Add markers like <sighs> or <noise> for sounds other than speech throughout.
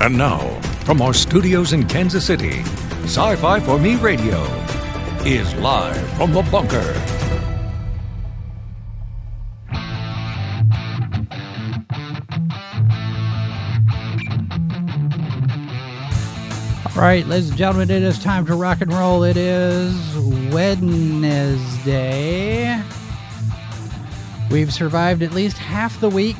And now, from our studios in Kansas City, Sci Fi for Me Radio is live from the bunker. All right, ladies and gentlemen, it is time to rock and roll. It is Wednesday. We've survived at least half the week.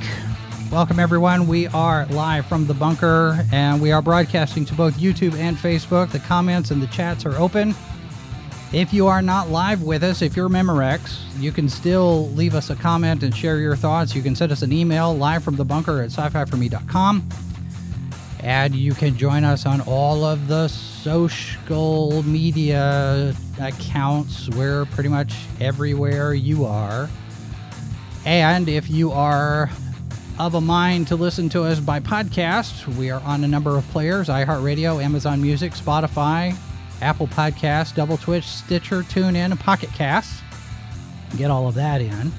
Welcome, everyone. We are live from the bunker and we are broadcasting to both YouTube and Facebook. The comments and the chats are open. If you are not live with us, if you're Memorex, you can still leave us a comment and share your thoughts. You can send us an email live from the bunker at sci fi for me.com. And you can join us on all of the social media accounts. We're pretty much everywhere you are. And if you are of a mind to listen to us by podcast, we are on a number of players iHeartRadio, Amazon Music, Spotify, Apple Podcasts, Double Twitch, Stitcher, TuneIn, and Pocket Casts. Get all of that in.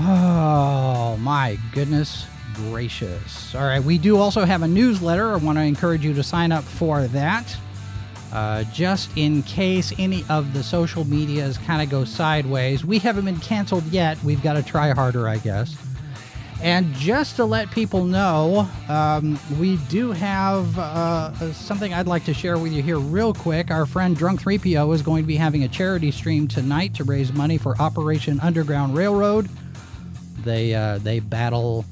Oh, my goodness gracious. All right, we do also have a newsletter. I want to encourage you to sign up for that. Uh, just in case any of the social medias kind of go sideways. We haven't been canceled yet. We've got to try harder, I guess. And just to let people know, um, we do have uh, something I'd like to share with you here, real quick. Our friend Drunk 3PO is going to be having a charity stream tonight to raise money for Operation Underground Railroad. They uh, they battle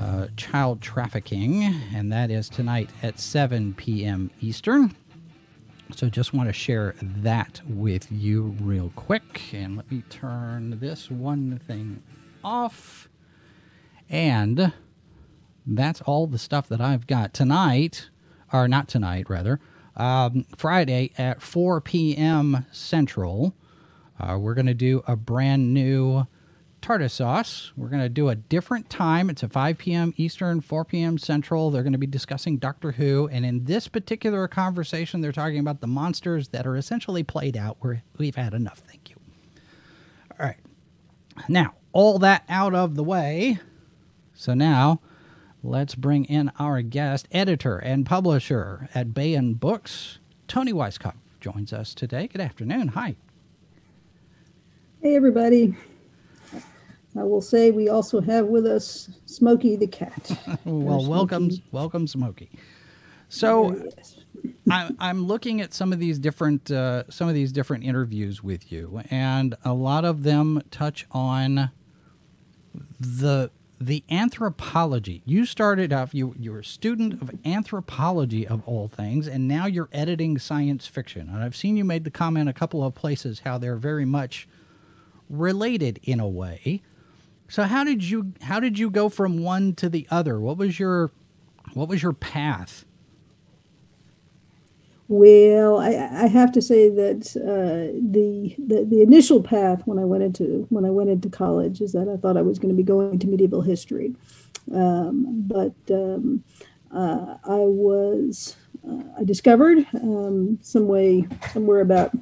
uh, child trafficking, and that is tonight at 7 p.m. Eastern. So just want to share that with you real quick. And let me turn this one thing off. And that's all the stuff that I've got tonight, or not tonight, rather. Um, Friday at 4 p.m. Central, uh, we're going to do a brand new tartar sauce. We're going to do a different time. It's at 5 p.m. Eastern, 4 p.m. Central. They're going to be discussing Doctor Who. And in this particular conversation, they're talking about the monsters that are essentially played out where we've had enough. Thank you. All right. Now, all that out of the way. So now let's bring in our guest, editor and publisher at Baen Books, Tony Weisskopf, joins us today. Good afternoon. Hi. Hey, everybody. I will say we also have with us Smokey the cat. <laughs> well, welcome, welcome, Smokey. So, yes. <laughs> I, I'm looking at some of these different uh, some of these different interviews with you, and a lot of them touch on the the anthropology. You started off you you were a student of anthropology of all things, and now you're editing science fiction. And I've seen you made the comment a couple of places how they're very much related in a way. So how did you how did you go from one to the other? What was your what was your path? Well, I, I have to say that uh, the, the the initial path when I went into when I went into college is that I thought I was going to be going to medieval history, um, but um, uh, I was uh, I discovered um, some way somewhere about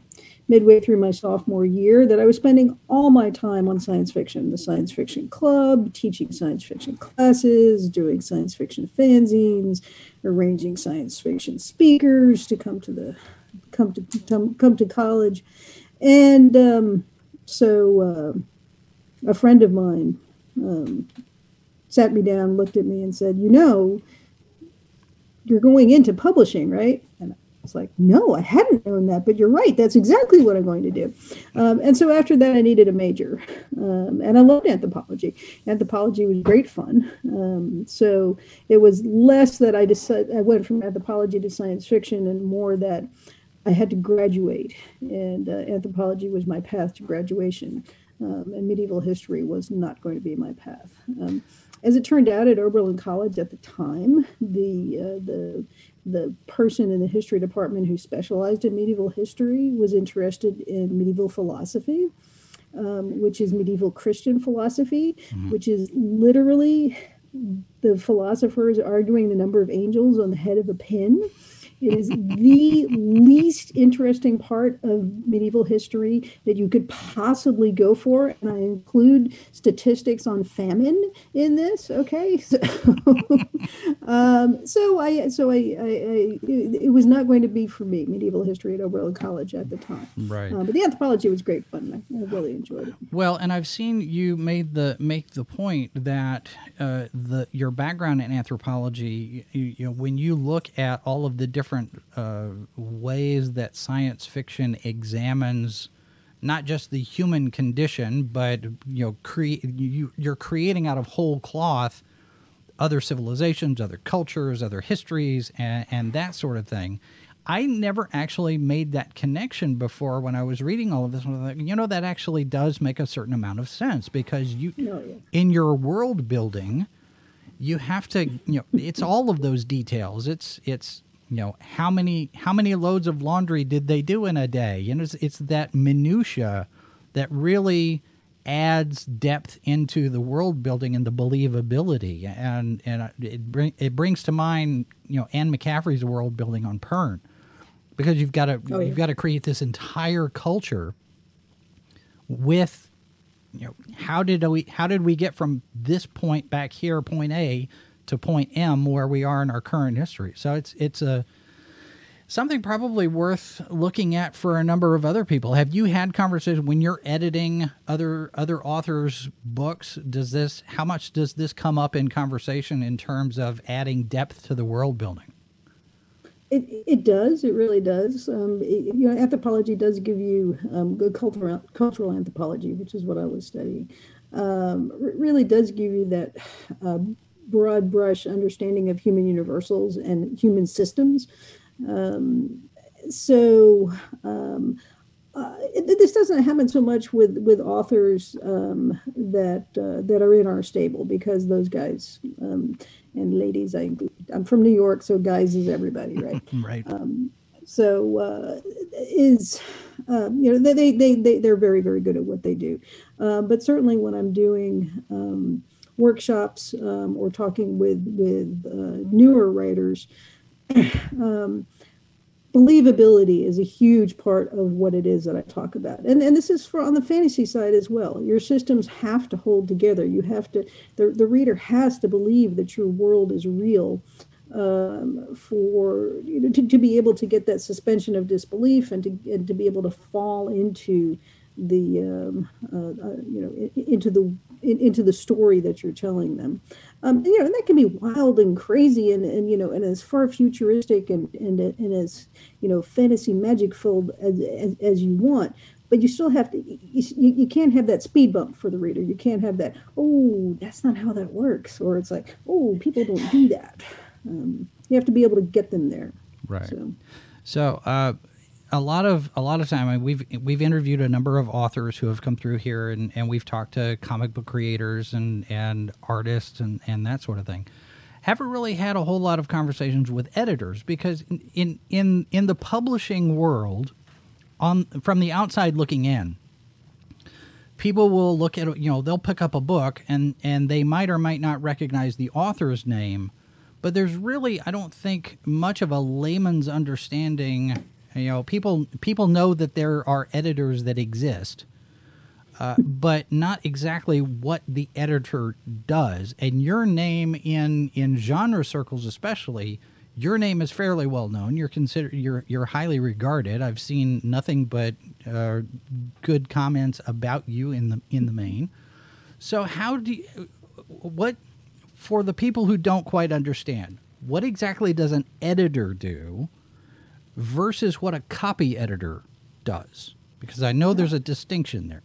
midway through my sophomore year that I was spending all my time on science fiction, the science fiction club, teaching science fiction classes, doing science fiction fanzines, arranging science fiction speakers to come to the come to come, come to college, and um, so uh, a friend of mine um, sat me down, looked at me, and said, "You know, you're going into publishing, right?" And like, no, I hadn't known that, but you're right. That's exactly what I'm going to do. Um, and so after that, I needed a major. Um, and I loved anthropology. Anthropology was great fun. Um, so it was less that I decided, I went from anthropology to science fiction and more that I had to graduate. And uh, anthropology was my path to graduation. Um, and medieval history was not going to be my path. Um, as it turned out at Oberlin College at the time, the uh, the the person in the history department who specialized in medieval history was interested in medieval philosophy, um, which is medieval Christian philosophy, mm-hmm. which is literally the philosophers arguing the number of angels on the head of a pin. It is the least interesting part of medieval history that you could possibly go for, and I include statistics on famine in this. Okay, <laughs> so, um, so I so I, I, I, it was not going to be for me medieval history at Oberlin College at the time. Right. Uh, but the anthropology was great fun. I, I really enjoyed it. Well, and I've seen you made the make the point that uh, the your background in anthropology, you, you, know, when you look at all of the different uh, ways that science fiction examines not just the human condition, but you know, you, you're creating out of whole cloth other civilizations, other cultures, other histories, and, and that sort of thing. I never actually made that connection before when I was reading all of this. You know, that actually does make a certain amount of sense because you, Oh, yeah. in your world building, you have to, you know, it's all of those details. It's, it's, you know, how many, how many loads of laundry did they do in a day? You know, it's, it's that minutia that really adds depth into the world building and the believability. And, and it, bring, it brings to mind, you know, Anne McCaffrey's world building on Pern because you've got to Oh, yeah. you've got to create this entire culture with you know how did we how did we get from this point back here point A to point M where we are in our current history so it's it's a something probably worth looking at for a number of other people have you had conversations when you're editing other other authors books does this how much does this come up in conversation in terms of adding depth to the world building It, it does. It really does. Um, it- you know, anthropology does give you um, good cultural cultural anthropology, which is what I was studying. Um, really does give you that uh, broad brush understanding of human universals and human systems. Um, so um, uh, it, this doesn't happen so much with with authors um, that uh, that are in our stable because those guys um, and ladies, I I'm from New York, so guys is everybody, right? <laughs> right so uh, is um, you know they, they they they they're very very good at what they do uh, but certainly when i'm doing um, workshops um, or talking with with uh, newer writers <clears throat> um, believability is a huge part of what it is that I talk about. And and this is for on the fantasy side as well. Your systems have to hold together. You have to the, the reader has to believe that your world is real um, for you know to, to be able to get that suspension of disbelief and to and to be able to fall into the um, uh, uh, you know into the in, into the story that you're telling them. Um, and, you know and that can be wild and crazy and, and you know and as far futuristic and and, and as you know fantasy magic filled as, as, as you want but you still have to you, you you can't have that speed bump for the reader. You can't have that oh that's not how that works or it's like oh people don't do that. Um, you have to be able to get them there. Right. so. So, uh, a lot of a lot of time, I mean, we've we've interviewed a number of authors who have come through here, and, and we've talked to comic book creators and and artists and and that sort of thing. Haven't really had a whole lot of conversations with editors because in in in, in the publishing world, on from the outside looking in, people will look at you know they'll pick up a book and and they might or might not recognize the author's name but there's really i don't think much of a layman's understanding you know people people know that there are editors that exist uh, but not exactly what the editor does. And your name in in genre circles especially your name is fairly well known. You're considered you're you're highly regarded. I've seen nothing but uh, good comments about you in the in the main. So how do you, what for the people who don't quite understand what exactly does an editor do versus what a copy editor does because i know there's a distinction there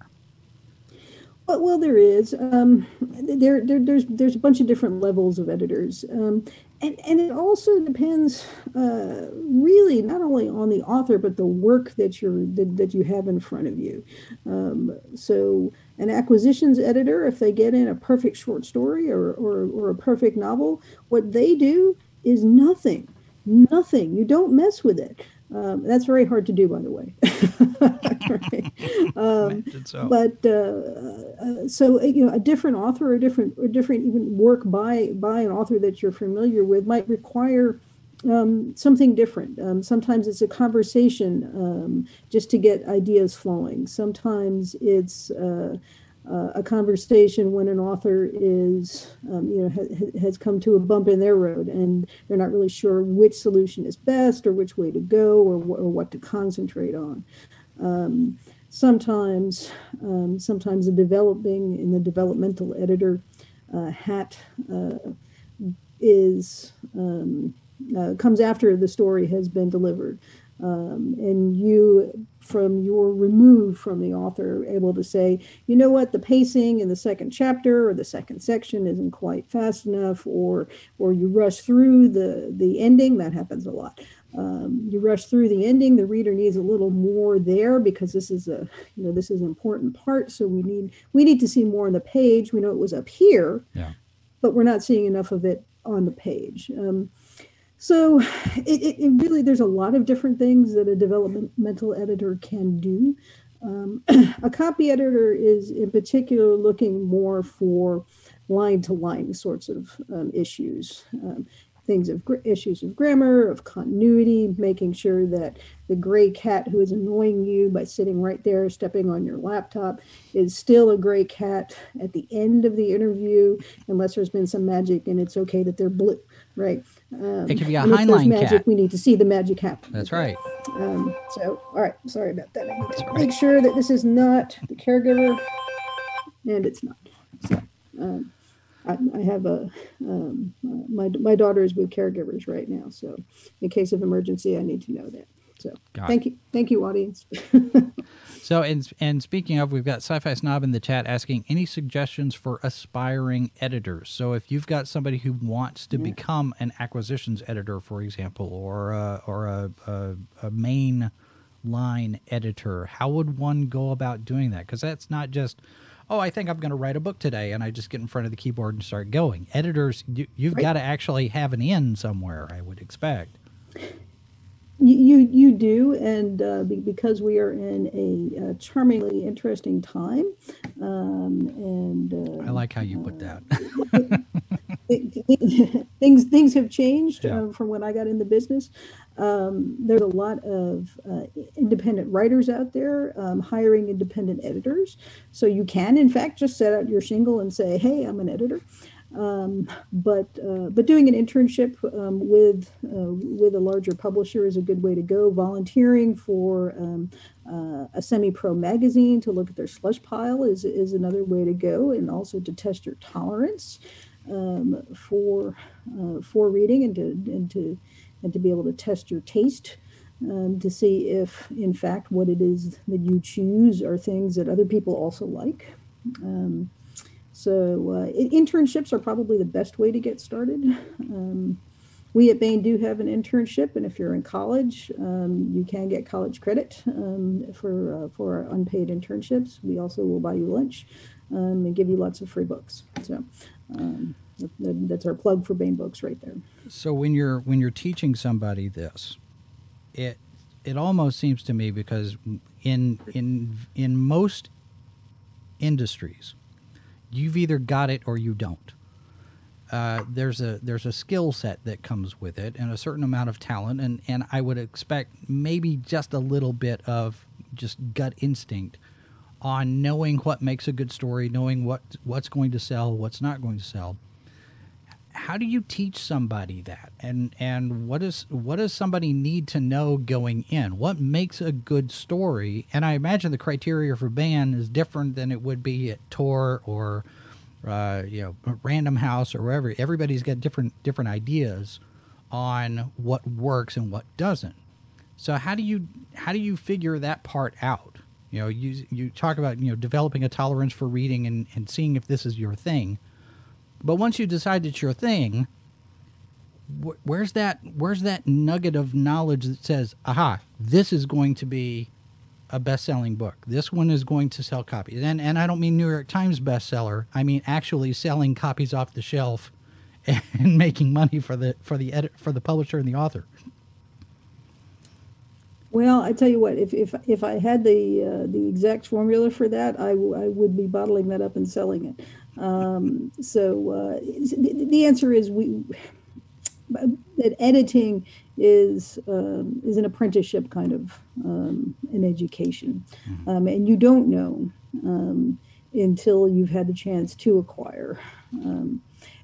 Well, well, there is. Um, there, there, there's, there's a bunch of different levels of editors, um, and and it also depends, uh, really, not only on the author but the work that you're that, that you have in front of you. Um, so, an acquisitions editor, if they get in a perfect short story or or, or a perfect novel, what they do is nothing, nothing. You don't mess with it. Um, that's very hard to do, by the way. <laughs> Right. Um, so. but uh, uh, so uh, you know a different author or different or different even work by by an author that you're familiar with might require um, something different. Um, sometimes it's a conversation um, just to get ideas flowing. Sometimes it's uh, uh, a conversation when an author is, um, you know, ha- has come to a bump in their road and they're not really sure which solution is best or which way to go or, wh- or what to concentrate on. Um, sometimes, um, sometimes the developing in the developmental editor uh, hat uh, is um, uh, comes after the story has been delivered. Um, and you, from your remove from the author, able to say, you know what, the pacing in the second chapter or the second section isn't quite fast enough, or or you rush through the the ending. That happens a lot. Um, you rush through the ending. The reader needs a little more there because this is a you know this is an important part. So we need we need to see more on the page. We know it was up here, yeah. but we're not seeing enough of it on the page. Um, so it, it, really, there's a lot of different things that a developmental editor can do. Um, <clears throat> a copy editor is in particular looking more for line to line sorts of um, issues. Um, things of gr- issues of grammar, of continuity, making sure that the gray cat who is annoying you by sitting right there, stepping on your laptop, is still a gray cat at the end of the interview, unless there's been some magic and it's okay that they're blue, right? Um, it could be a Heinlein magic, cat. We need to see the magic happen. That's right. Um, so, all right, sorry about that. I need to right. make sure that this is not the caregiver, and it's not. So, um, I, I have a um, my my daughter is with caregivers right now, so in case of emergency, I need to know that. So Got thank you, thank you, audience. <laughs> So, and, and speaking of, we've got Sci-Fi Snob in the chat asking any suggestions for aspiring editors. So, if you've got somebody who wants to Yeah. become an acquisitions editor, for example, or a, or a, a, a main line editor, how would one go about doing that? Because that's not just, oh, I think I'm going to write a book today, and I just get in front of the keyboard and start going. Editors, you, you've Right. got to actually have an in somewhere, I would expect. You you, you do, and uh, be, because we are in a, uh charmingly interesting time, um, and uh, I like how you put that. <laughs> things things have changed Yeah. uh, from when I got in the business. Um, there's a lot of uh, independent writers out there um, hiring independent editors. So you can, in fact, just set out your shingle and say, "Hey, I'm an editor." Um, but uh, but doing an internship um, with uh, with a larger publisher is a good way to go. Volunteering for um, uh, a semi-pro magazine to look at their slush pile is is another way to go, and also to test your tolerance um, for uh, for reading and to and to and to be able to test your taste um, to see if in fact what it is that you choose are things that other people also like. Um, so uh, internships are probably the best way to get started. Um, we at Baen do have an internship, and if you're in college, um, you can get college credit um, for uh, for unpaid internships. We also will buy you lunch um, and give you lots of free books. So um, that, that- that's our plug for Baen Books right there. So when you're when you're teaching somebody this, it it almost seems to me because in in in most industries, you've either got it or you don't. Uh, there's a there's a skill set that comes with it and a certain amount of talent and and I would expect maybe just a little bit of just gut instinct on knowing what makes a good story, knowing what what's going to sell, what's not going to sell how do you teach somebody that? And and what is what does somebody need to know going in? What makes a good story? And i imagine the criteria for Baen is different than it would be at tor or uh, you know random house or wherever. Everybody's got different different ideas on what works and what doesn't. So how do you how do you figure that part out? You know you you talk about you know developing a tolerance for reading and, and seeing if this is your thing but once you decide it's your thing, wh- where's that where's that nugget of knowledge that says, "Aha, this is going to be a best-selling book. This one is going to sell copies." And and I don't mean New York Times bestseller. I mean actually selling copies off the shelf <laughs> and making money for the for the edit, for the publisher and the author. Well, I tell you what, if if if I had the uh, the exact formula for that, I, w- I would be bottling that up and selling it. Um, so uh, the, the answer is we that editing is um, is an apprenticeship kind of um, an education, mm-hmm. um, and you don't know um, until you've had the chance to acquire. Um,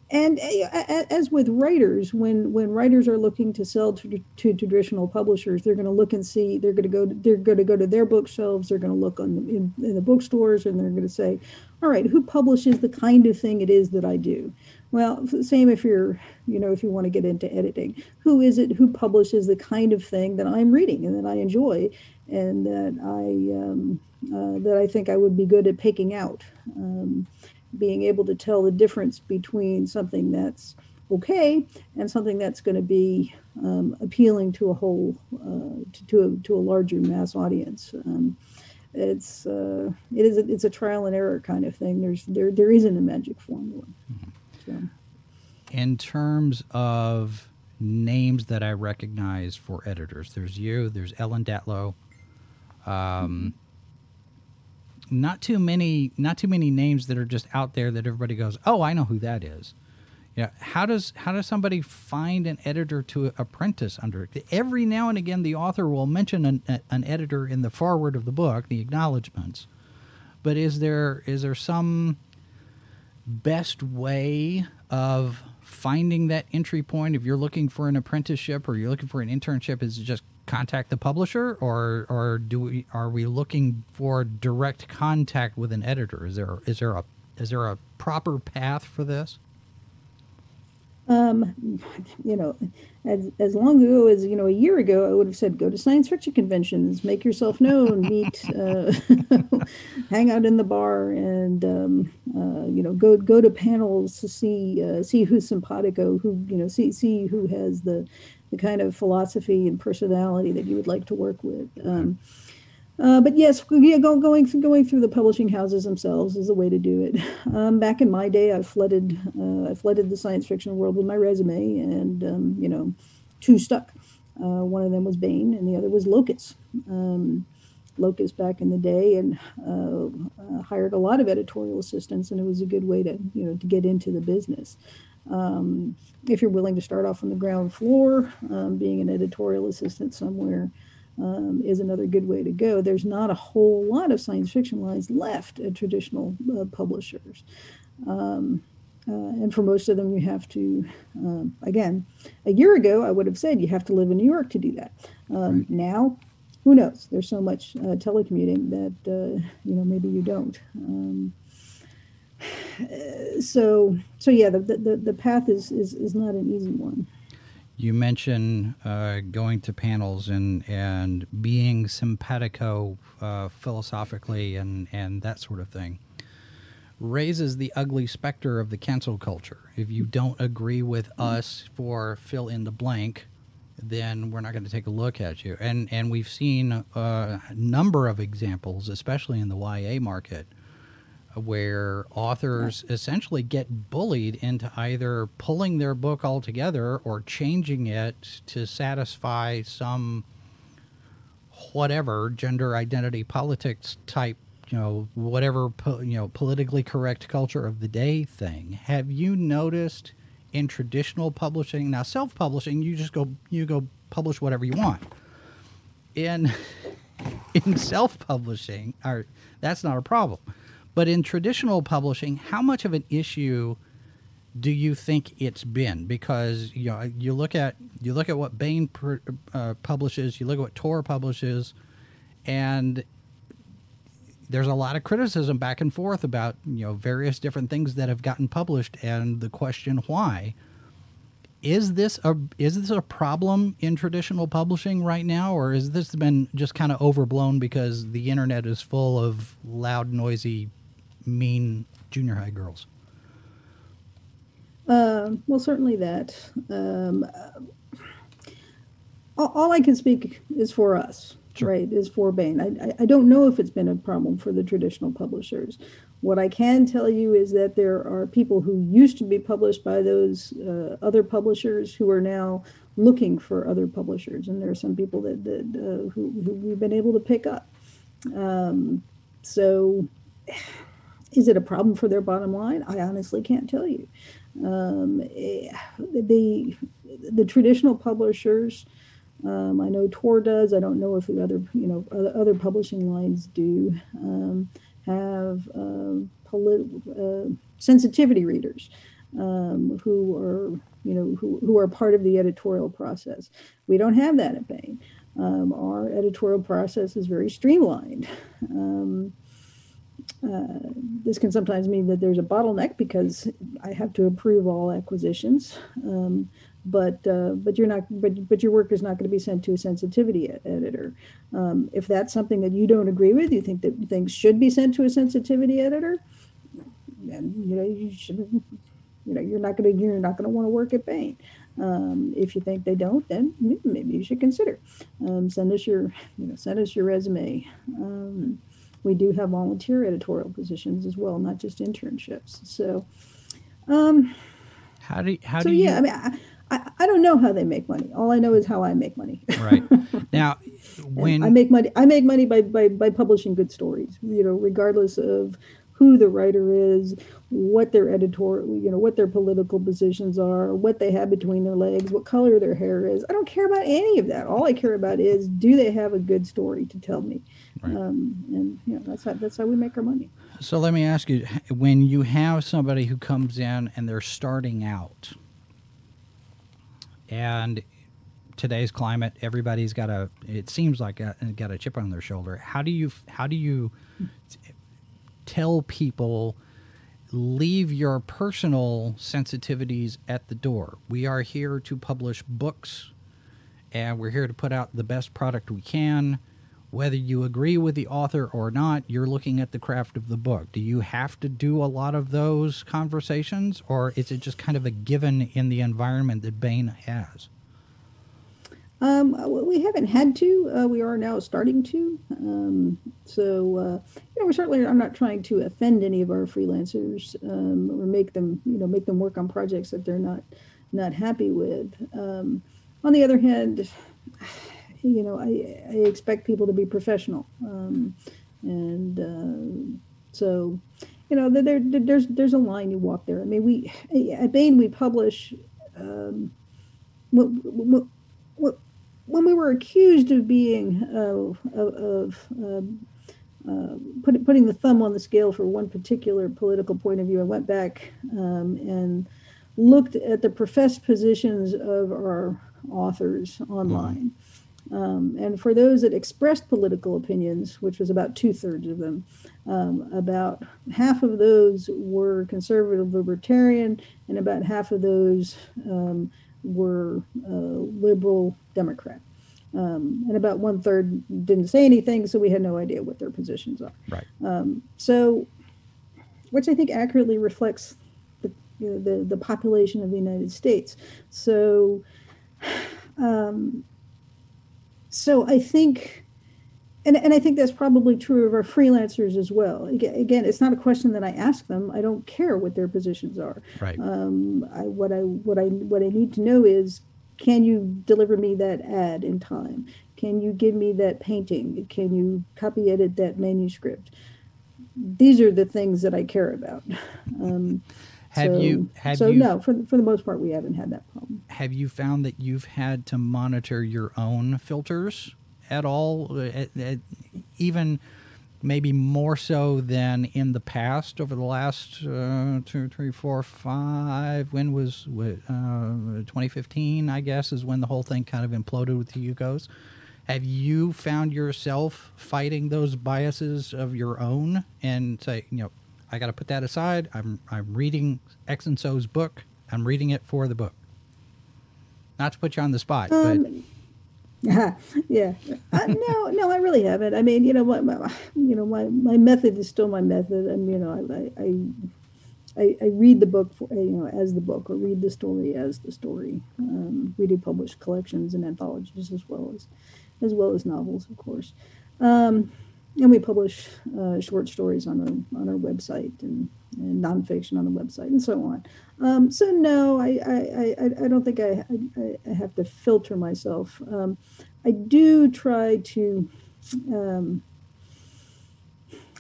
and uh, as with writers, when when writers are looking to sell to, to traditional publishers, they're going to look and see. They're going to go. They're going to go to their bookshelves. They're going to look on the, in, in the bookstores, and they're going to say, "All right, who publishes the kind of thing it is that I do?" Well, same if you're, you know, if you want to get into editing, who is it who publishes the kind of thing that I'm reading and that I enjoy, and that I um, uh, that I think I would be good at picking out, um, being able to tell the difference between something that's okay and something that's going to be um, appealing to a whole uh, to to a, to a larger mass audience. Um, it's uh, it is a, it's a trial and error kind of thing. There's there there isn't a magic formula. Mm-hmm. In terms of names that I recognize for editors, there's you, there's Ellen Datlow. Um, not too many, not too many names that are just out there that everybody goes, "Oh, I know who that is." Yeah, how does how does somebody find an editor to apprentice under? Every now and again, the author will mention an, an editor in the foreword of the book, the acknowledgments. But is there is there some best way of finding that entry point if you're looking for an apprenticeship or you're looking for an internship is just contact the publisher or or do we are we looking for direct contact with an editor is there is there a is there a proper path for this um, you know, as, as long ago as, you know, a year ago, I would have said, go to science fiction conventions, make yourself known, meet, uh, <laughs> hang out in the bar and, um, uh, you know, go, go to panels to see, uh, see who's simpatico, who, you know, see, see who has the, the kind of philosophy and personality that you would like to work with. Um, uh, but yes, yeah, go, going going through the publishing houses themselves is a way to do it. <laughs> Um, back in my day, I flooded uh, I flooded the science fiction world with my resume, and um, you know, two stuck. Uh, one of them was Baen, and the other was Locus. Um, Locus back in the day, and uh, uh, hired a lot of editorial assistants, and it was a good way to you know to get into the business. Um, if you're willing to start off on the ground floor, um, being an editorial assistant somewhere um, is another good way to go. There's not a whole lot of science fiction lines left at traditional uh, publishers. Um, uh, and for most of them, you have to, um, again, a year ago, I would have said you have to live in New York to do that. Um, right. Now, who knows? There's so much uh, telecommuting that, uh, you know, maybe you don't. Um, <sighs> so, so yeah, the, the, the path is, is, is not an easy one you mentioned uh, going to panels and and being simpatico uh, philosophically and and that sort of thing raises the ugly specter of the cancel culture. If you don't agree with us for fill in the blank, then we're not going to take a look at you. And and we've seen a number of examples, especially in the YA market, where authors essentially get bullied into either pulling their book altogether or changing it to satisfy some whatever gender identity politics type you know whatever you know politically correct culture of the day thing. Have you noticed in traditional publishing now self-publishing you just go you go publish whatever you want. In <laughs> in self-publishing or that's not a problem but in traditional publishing, how much of an issue do you think it's been? Because you know, you look at you look at what Baen per, uh, publishes, you look at what Tor publishes, and there's a lot of criticism back and forth about you know various different things that have gotten published, and the question why. Is this a is this a problem in traditional publishing right now, or has this been just kind of overblown because the internet is full of loud, noisy mean junior high girls? Uh, well, certainly that. Um, all, all, I can speak is for us, sure. right? Is for Baen. I, I don't know if it's been a problem for the traditional publishers. What I can tell you is that there are people who used to be published by those uh, other publishers who are now looking for other publishers, and there are some people that, that uh, who, who, we've been able to pick up. Um, so is it a problem for their bottom line? I honestly can't tell you. Um, eh, the the traditional publishers, um, I know Tor does. I don't know if the other you know other publishing lines do um, have uh, polit- uh, sensitivity readers um, who are you know who, who are part of the editorial process. We don't have that at Baen. Um, our editorial process is very streamlined. Um, uh, this can sometimes mean that there's a bottleneck because I have to approve all acquisitions. Um, but uh, but you're not but but your work is not going to be sent to a sensitivity editor. Um, if that's something that you don't agree with, you think that things should be sent to a sensitivity editor, then you know you shouldn't. You know you're not going to you're not going to want to work at Baen. Um, if you think they don't, then maybe you should consider. Um, send us your you know send us your resume. We do have volunteer editorial positions as well, not just internships. So, um, how do you, how so do yeah, you? I mean, I, I, I don't know how they make money. All I know is how I make money. right <laughs> now, when I make money, I make money by, by by publishing good stories. You know, regardless of who the writer is, what their editorial, you know, what their political positions are, what they have between their legs, what color their hair is. I don't care about any of that. All I care about is do they have a good story to tell me, right. um, and you know that's how that's how we make our money. So let me ask you: when you have somebody who comes in and they're starting out, and today's climate, everybody's got a. It seems like a, got a chip on their shoulder. How do you? How do you? Tell people leave your personal sensitivities at the door. We are here to publish books and we're here to put out the best product we can. Whether you agree with the author or not, you're looking at the craft of the book. Do you have to do a lot of those conversations or is it just kind of a given in the environment that Baen has? Um, we haven't had to. Uh, we are now starting to. Um, so, uh, you know, we're certainly. I'm not trying to offend any of our freelancers um, or make them, you know, make them work on projects that they're not not happy with. Um, on the other hand, you know, I, I expect people to be professional, um, and uh, so, you know, there, there's there's a line you walk there. I mean, we at Baen we publish. Um, what, what, what, when we were accused of being uh, of, of um, uh, put, putting the thumb on the scale for one particular political point of view, I went back um, and looked at the professed positions of our authors online. Um, and for those that expressed political opinions, which was about two thirds of them, um, about half of those were conservative libertarian, and about half of those um, were uh, liberal Democrat. Um, and about one third didn't say anything, so we had no idea what their positions are. Right. Um, so, which I think accurately reflects the, you know, the the population of the United States. So, <sighs> um, so I think and, and I think that's probably true of our freelancers as well. Again, it's not a question that I ask them. I don't care what their positions are. Right. Um, I, what I what I what I need to know is, can you deliver me that ad in time? Can you give me that painting? Can you copy edit that manuscript? These are the things that I care about. <laughs> Um, have so, you? Have so you, no, for for the most part, we haven't had that problem. Have you found that you've had to monitor your own filters? At all, at, at, even maybe more so than in the past over the last uh, two, three, four, five. When was uh, 2015? I guess is when the whole thing kind of imploded with the Hugos. Have you found yourself fighting those biases of your own and say, you know, I got to put that aside. I'm I'm reading X and So's book. I'm reading it for the book. Not to put you on the spot, um, but <laughs> yeah. Uh, no, no, I really haven't. I mean, you know, my, my, you know, my, my method is still my method. And, you know, I, I, I, I read the book, for, you know, as the book or read the story as the story. Um, we do publish collections and anthologies as well as, as well as novels, of course. Um, and we publish uh, short stories on our on our website and, and nonfiction on the website and so on. Um, so no, I, I, I, I don't think I, I, I, have to filter myself. Um, I do try to. Um,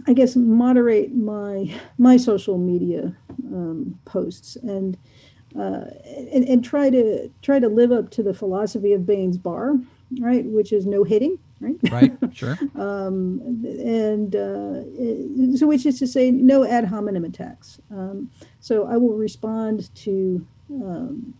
I guess moderate my my social media um, posts and, uh, and and try to try to live up to the philosophy of Baen's bar, right? Which is no hitting, right? Right. <laughs> Sure. um, and uh, so, which is to say, no ad hominem attacks. Um, so I will respond to. Um,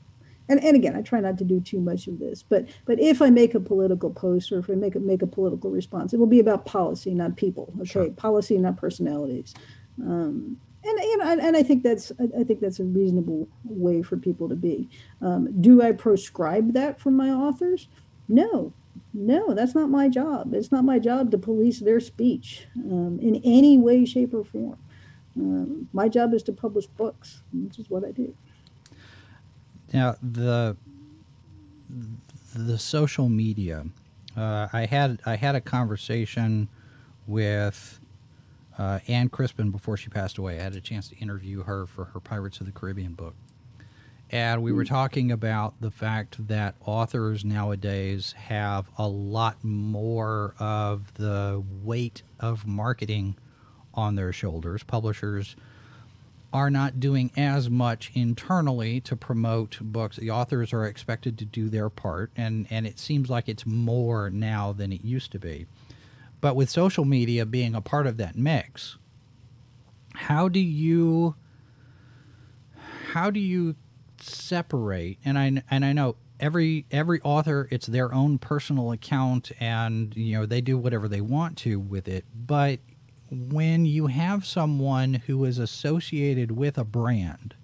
and, and again, I try not to do too much of this, but but if I make a political post or if I make a make a political response, it will be about policy, not people. Okay, sure. policy, not personalities. Um, and you know, and, and, I think that's I think that's a reasonable way for people to be. Um, do I prescribe that for my authors? No, no, that's not my job. It's not my job to police their speech um, in any way, shape, or form. Um, my job is to publish books, which is what I do. Now the the social media. Uh, I had I had a conversation with uh, Ann Crispin before she passed away. I had a chance to interview her for her Pirates of the Caribbean book, and we were hmm. talking about the fact that authors nowadays have a lot more of the weight of marketing on their shoulders. Publishers are not doing as much internally to promote books. The authors are expected to do their part, and, and it seems like it's more now than it used to be. But with social media being a part of that mix, how do you how do you separate? And I and I know every every author it's their own personal account, and you know they do whatever they want to with it, but when you have someone who is associated with a brand,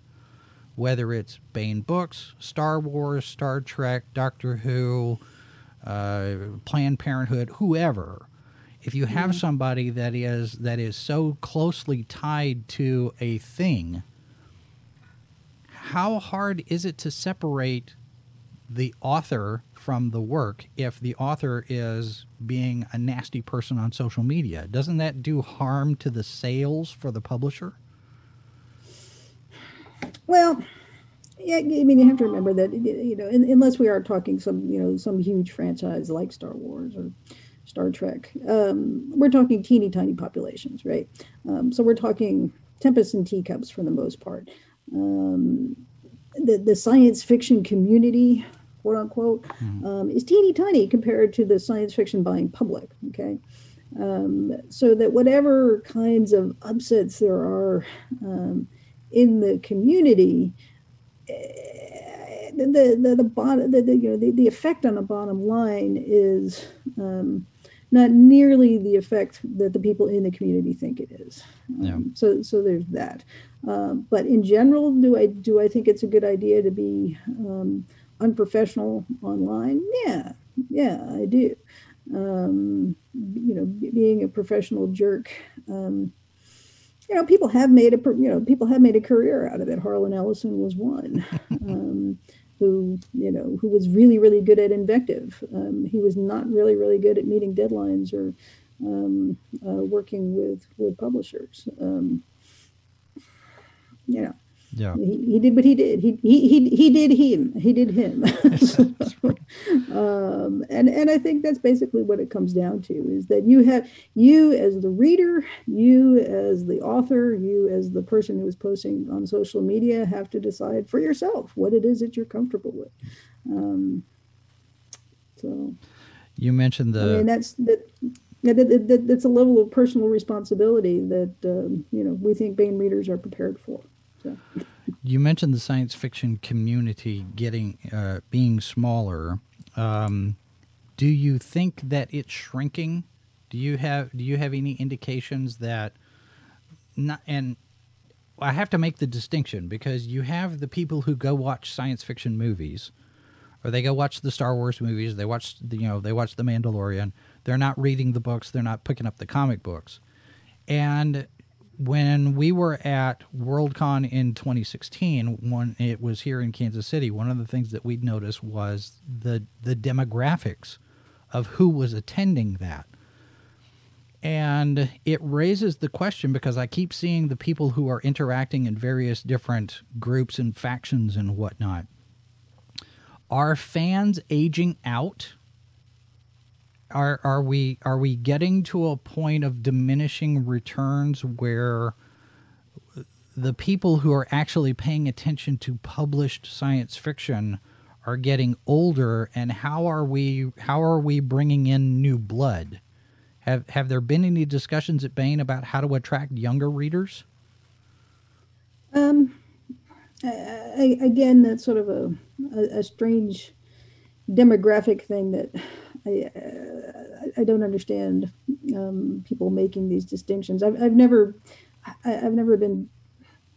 whether it's Baen Books, Star Wars, Star Trek, Doctor Who, uh, Planned Parenthood, whoever, if you have mm-hmm. somebody that is that is so closely tied to a thing, how hard is it to separate the author from the work if the author is being a nasty person on social media. Doesn't that do harm to the sales for the publisher? Well, yeah, I mean, you have to remember that you know, unless we are talking some you know some huge franchise like Star Wars or Star Trek, um, we're talking teeny tiny populations, right? Um, so we're talking tempests and teacups for the most part. Um, the the science fiction community quote unquote, mm-hmm. um, is teeny tiny compared to the science fiction buying public. Okay. Um, so that whatever kinds of upsets there are um, in the community, eh, the, the, the, bottom, the, the, you know, the, the effect on the bottom line is um, not nearly the effect that the people in the community think it is. Yeah. Um, so, so there's that. Uh, but in general, do I do I think it's a good idea to be um, unprofessional online? Yeah, yeah, I do. Um, you know, being a professional jerk. Um, you know, people have made a you know people have made a career out of it. Harlan Ellison was one. <laughs> Um, who you know who was really really good at invective. Um, he was not really really good at meeting deadlines or um, uh, working with with publishers. You know, yeah. He, he did what he did. He he he, he did him. He did him. <laughs> <laughs> um, and and I think that's basically what it comes down to is that you have you as the reader, you as the author, you as the person who is posting on social media have to decide for yourself what it is that you're comfortable with. Um, so you mentioned the I mean, that's that that, that, that, that's a level of personal responsibility that um, you know we think Baen readers are prepared for. You mentioned the science fiction community getting uh, being smaller. Um, do you think that it's shrinking? Do you have do you have any indications that not and I have to make the distinction because you have the people who go watch science fiction movies or they go watch the Star Wars movies, they watch the, you know, they watch The Mandalorian. They're not reading the books, they're not picking up the comic books. And when we were at Worldcon in 2016, when it was here in Kansas City, one of the things that we'd noticed was the the demographics of who was attending that. And it raises the question because I keep seeing the people who are interacting in various different groups and factions and whatnot. Are fans aging out? Are are we are we getting to a point of diminishing returns where the people who are actually paying attention to published science fiction are getting older? And how are we how are we bringing in new blood? Have have there been any discussions at baen about how to attract younger readers? Um I, again that's sort of a, a, a strange demographic thing that I, uh, I don't understand um, people making these distinctions. I've, I've never, I, have never been,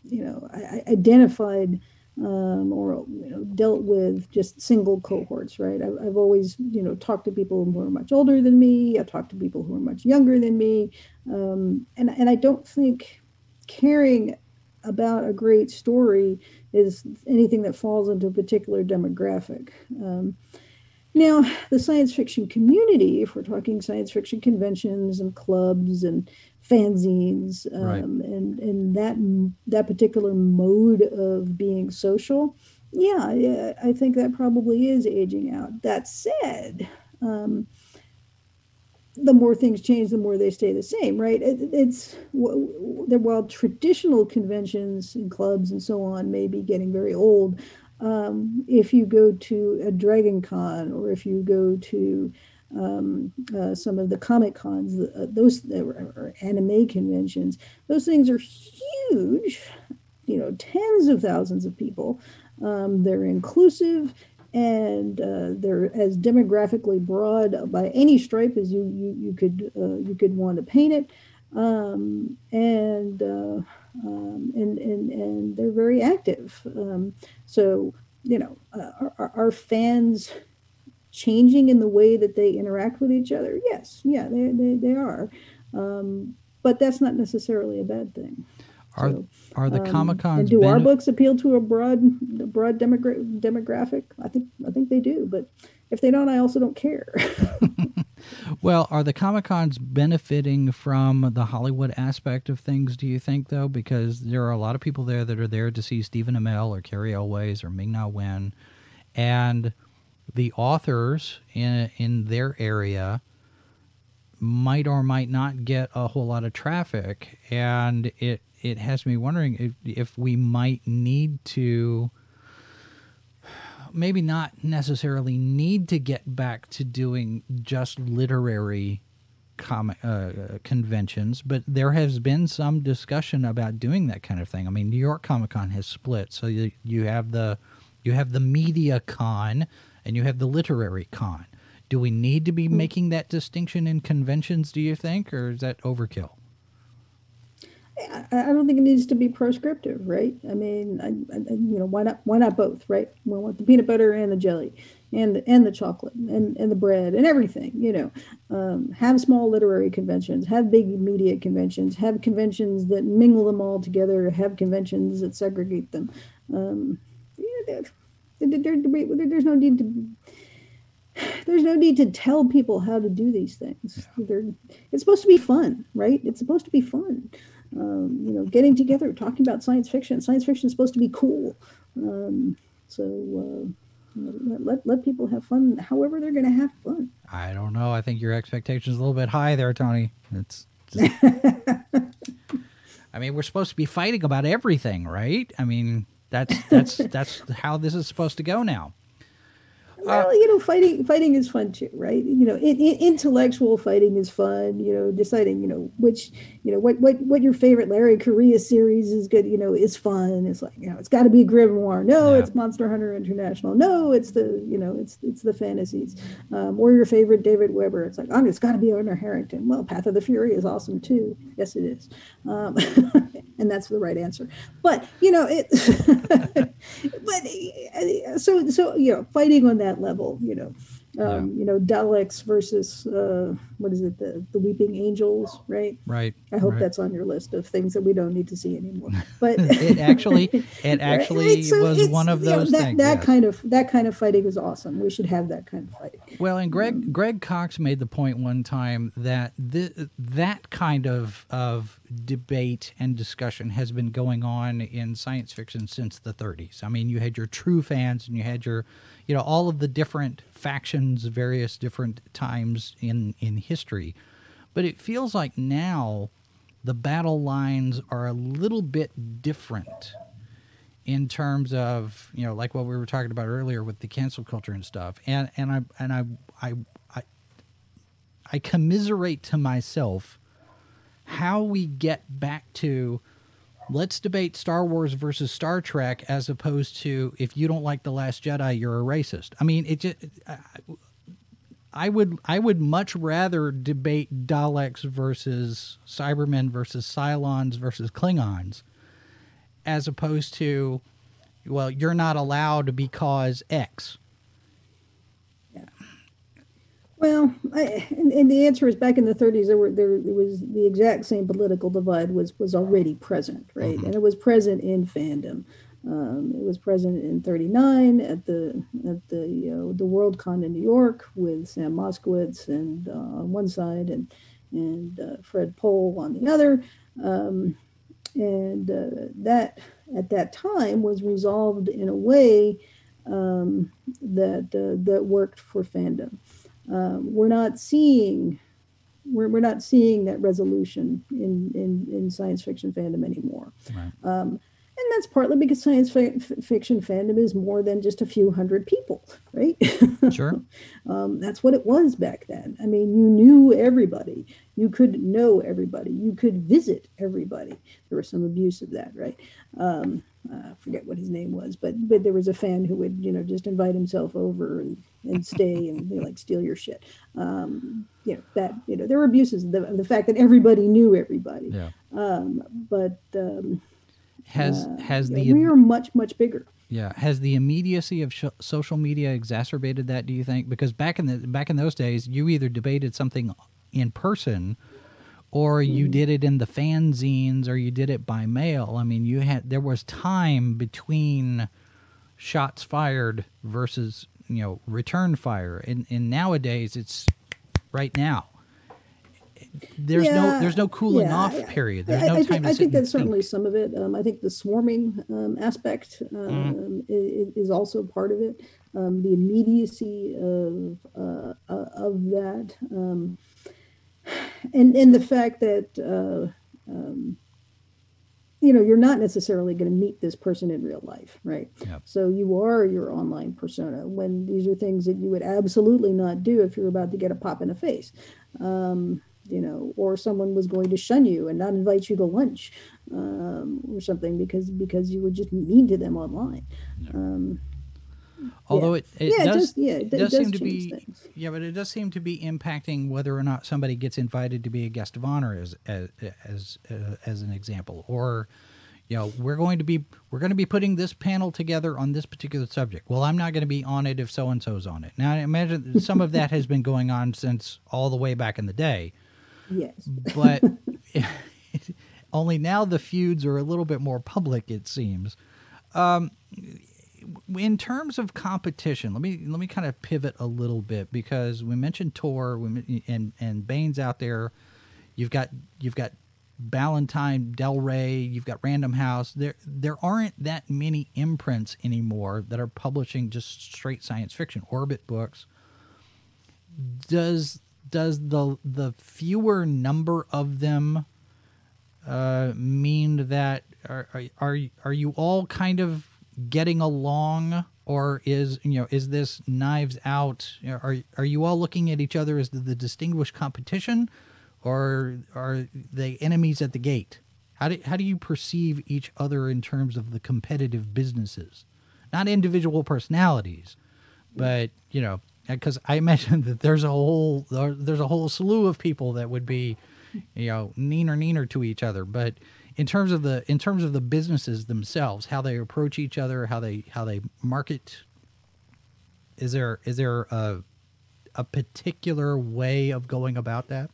you know, I, I identified um, or you know dealt with just single cohorts. Right. I've, I've always, you know, talked to people who are much older than me. I talked to people who are much younger than me, um, and and I don't think caring about a great story is anything that falls into a particular demographic. Um, now, the science fiction community, if we're talking science fiction conventions and clubs and fanzines, um, right. and and that that particular mode of being social, yeah, I think that probably is aging out. That said, um, the more things change, the more they stay the same, right? It, it's while traditional conventions and clubs and so on may be getting very old, um, if you go to a Dragon Con or if you go to um, uh, some of the comic cons, uh, those or anime conventions, those things are huge. You know, tens of thousands of people. Um, they're inclusive and uh, they're as demographically broad by any stripe as you you, you could uh, you could want to paint it. Um, and uh, um, and and and they're very active. So you know, uh, are, are, fans changing in the way that they interact with each other? Yes, yeah, they they, they are, um, but that's not necessarily a bad thing. Are so, are the um, Comic Cons? And do benef- our books appeal to a broad broad demogra- demographic? I think I think they do, but if they don't, I also don't care. <laughs> well, are the Comic Cons benefiting from the Hollywood aspect of things, do you think, though? Because there are a lot of people there that are there to see Stephen Amell or Cary Elwes or Ming Na Wen. And the authors in, in their area might or might not get a whole lot of traffic. And it, it has me wondering if, if we might need to maybe not necessarily need to get back to doing just literary comic uh, conventions, but there has been some discussion about doing that kind of thing. I mean, New York Comic Con has split, so you you have the you have the media con and you have the literary con. Do we need to be hmm. making that distinction in conventions? Do you think, or is that overkill? I don't think it needs to be proscriptive, right? I mean, I, I, you know, why not? Why not both, right? We want the peanut butter and the jelly, and the, and the chocolate and, and the bread and everything. You know, um, have small literary conventions, have big media conventions, have conventions that mingle them all together, have conventions that segregate them. Um, there, there, there, there's no need to there's no need to tell people how to do these things. Yeah. It's supposed to be fun, right? It's supposed to be fun um, you know, getting together, talking about science fiction. Science fiction is supposed to be cool. Um, so uh, let, let, let people have fun however they're going to have fun. I don't know. I think your expectations a little bit high there, Toni. It's just, <laughs> I mean, we're supposed to be fighting about everything, right? I mean, that's that's <laughs> that's how this is supposed to go now well, you know, fighting fighting is fun too, right? You know, in, in, intellectual fighting is fun. You know, deciding, you know, which, you know, what what what your favorite Larry Correia series is good. You know, is fun. It's like, you know, it's got to be Grimnoir. No, yeah. it's Monster Hunter International. No, it's the, you know, it's it's the fantasies. Um, or your favorite David Weber. It's like, oh, it's got to be Honor Harrington. Well, Path of the Fury is awesome too. Yes, it is, um, <laughs> and that's the right answer. But you know, it. <laughs> but so so you know, fighting on that that level, you know. Um, yeah. You know, Daleks versus uh, what is it? The the Weeping Angels, right? Right. I hope right. that's on your list of things that we don't need to see anymore. <laughs> But it actually, it <laughs> actually so was one of those know, that, things. That yes. kind of that kind of fighting is awesome. We should have that kind of fighting. Well, and Greg um, Greg Cox made the point one time that th- that kind of of debate and discussion has been going on in science fiction since the 30s. I mean, you had your true fans and you had your you know all of the different factions various different times in in history, but it feels like now the battle lines are a little bit different in terms of you know like what we were talking about earlier with the cancel culture and stuff and and i and i i i, I commiserate to myself how we get back to let's debate Star Wars versus Star Trek as opposed to if you don't like the Last Jedi, you're a racist. I mean, it just. I would I would much rather debate Daleks versus Cybermen versus Cylons versus Klingons as opposed to well, you're not allowed because X. Well, I, and, and, the answer is back in the 30s, there were there, there, was the exact same political divide was was already present, right? Mm-hmm. And it was present in fandom. Um, it was present in 39 at the at the you know, the Worldcon in New York with Sam Moskowitz and uh, on one side and and uh, Fred Pohl on the other, um, and uh, that at that time was resolved in a way um, that uh, that worked for fandom um, we're not seeing we're, we're not seeing that resolution in, in, in science fiction fandom anymore. Right. And that's partly because science fi- fiction fandom is more than just a few hundred people, right? <laughs> Sure. um, that's what it was back then. I mean, you knew everybody. You could know everybody. You could visit everybody. There was some abuse of that, right? Um, I forget what his name was, but but there was a fan who would you know just invite himself over and, and stay and you know, like steal your shit. Um, you know that you know there were abuses. The the fact that everybody knew everybody. Yeah. Um, but um, has has the we are much much bigger. Yeah, has the immediacy of sh- social media exacerbated that? Do you think? Because back in the back in those days, you either debated something in person or you mm-hmm. did it in the fanzines or you did it by mail. I mean, you had there was time between shots fired versus you know return fire, and and nowadays it's right now. There's yeah, no there's no cooling yeah, off period. There's I, no I time think, to I think that's think. certainly some of it. Um, I think the swarming um, aspect um, mm. is, is, also part of it. Um, the immediacy of uh, uh of that um, and and the fact that uh, um, you know you're not necessarily going to meet this person in real life right yep. so you are your online persona when these are things that you would absolutely not do if you're about to get a pop in the face um, you know or someone was going to shun you and not invite you to lunch um, or something because because you were just mean to them online. Um, Although yeah. it, it yeah, does, it just, yeah, it, does, does seem to be things. yeah, but it does seem to be impacting whether or not somebody gets invited to be a guest of honor as as as, uh, as an example, or you know we're going to be we're going to be putting this panel together on this particular subject. Well, I'm not going to be on it if so and so's on it. Now, I imagine some of that has been going on since all the way back in the day. Yes, but <laughs> <laughs> only now the feuds are a little bit more public. It seems. Um, in terms of competition, let me let me kind of pivot a little bit because we mentioned Tor and and Baen's out there. You've got you've got Ballantine, Del Rey, you've got Random House. There there aren't that many imprints anymore that are publishing just straight science fiction. Orbit books. Does does the the fewer number of them uh, mean that are, are are you all kind of getting along? Or is you know is this knives out? Are are you all looking at each other as the, the distinguished competition? Or are they enemies at the gate? How do, how do you perceive each other in terms of the competitive businesses? Not individual personalities but you know because i <laughs> imagine that there's a whole there's a whole slew of people that would be you know neener neener to each other but in terms of the in terms of the businesses themselves, how they approach each other, how they how they market. Is there is there a a particular way of going about that?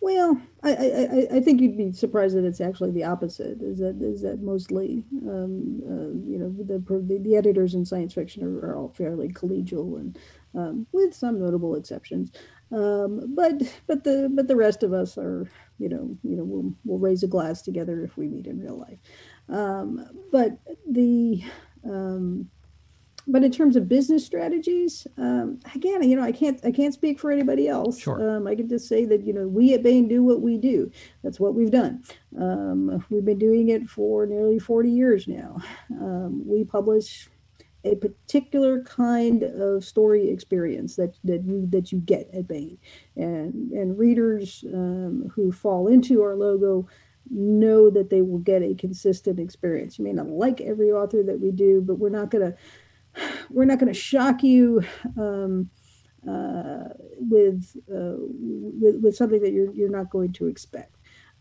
Well, I, I, I think you'd be surprised that it's actually the opposite. Is that is that mostly, um, uh, you know, the, the, the editors in science fiction are, are all fairly collegial and um, with some notable exceptions. Um, but but the but the rest of us are you know you know we'll we'll raise a glass together if we meet in real life. Um, but the um, but in terms of business strategies, um, again, you know, I can't I can't speak for anybody else. Sure. Um, I can just say that you know we at Baen do what we do. That's what we've done. Um, we've been doing it for nearly 40 years now. Um, we publish a particular kind of story experience that that you that you get at Baen, and and readers um, who fall into our logo know that they will get a consistent experience. You may not like every author that we do, but we're not gonna we're not gonna shock you. Um, uh, with, uh, with with something that you're you're not going to expect.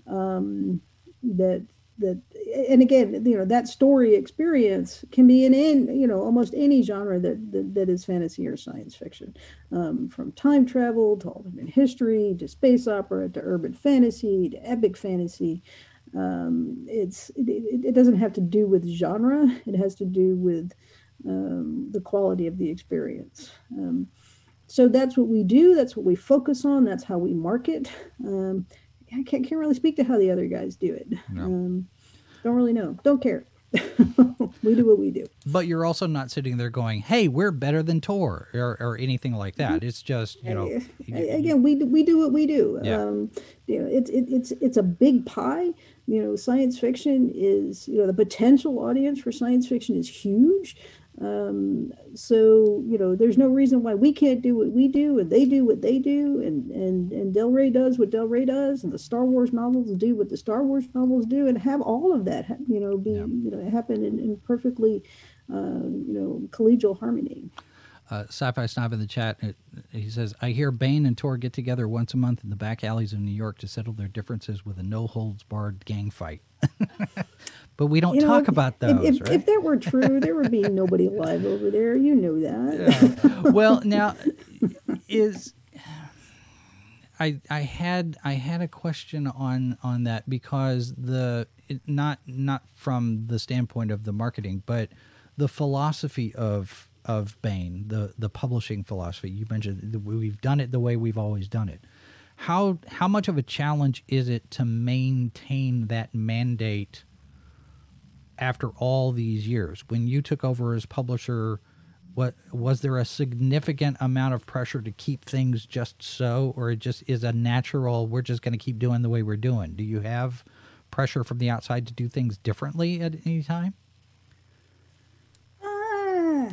Um, that that and again you know that story experience can be in in you know almost any genre that that, that is fantasy or science fiction um, from time travel to alternate history to space opera to urban fantasy to epic fantasy um, it's it, it, doesn't have to do with genre it has to do with um, the quality of the experience um, so that's what we do that's what we focus on that's how we market um, I can't, can't really speak to how the other guys do it. No. Um, don't really know. Don't care. <laughs> we do what we do. But you're also not sitting there going, "Hey, we're better than Tor" or, or anything like that. Mm-hmm. It's just you know. Again, we we do what we do. Yeah. Um, you know, it's it, it's it's a big pie. You know, science fiction is you know the potential audience for science fiction is huge. Um, so you know, there's no reason why we can't do what we do, and they do what they do, and and and Del Rey does what Del Rey does, and the Star Wars novels do what the Star Wars novels do, and have all of that, you know, be yeah. you know happen in, in perfectly, uh, you know, collegial harmony. Uh, Sci-Fi Snob in the chat, uh, he says, "I hear Baen and Tor get together once a month in the back alleys of New York to settle their differences with a no holds barred gang fight." <laughs> but we don't you talk about those. If, right? if, that were true, there would be <laughs> nobody alive over there. You know that. Yeah. Well, now <laughs> is I I had I had a question on on that because the it, not not from the standpoint of the marketing, but the philosophy of of Baen, the the publishing philosophy. You mentioned we've done it the way we've always done it. How how much of a challenge is it to maintain that mandate after all these years? When you took over as publisher, what was there a significant amount of pressure to keep things just so, or it just is a natural? We're just going to keep doing the way we're doing. Do you have pressure from the outside to do things differently at any time? Uh, <sighs>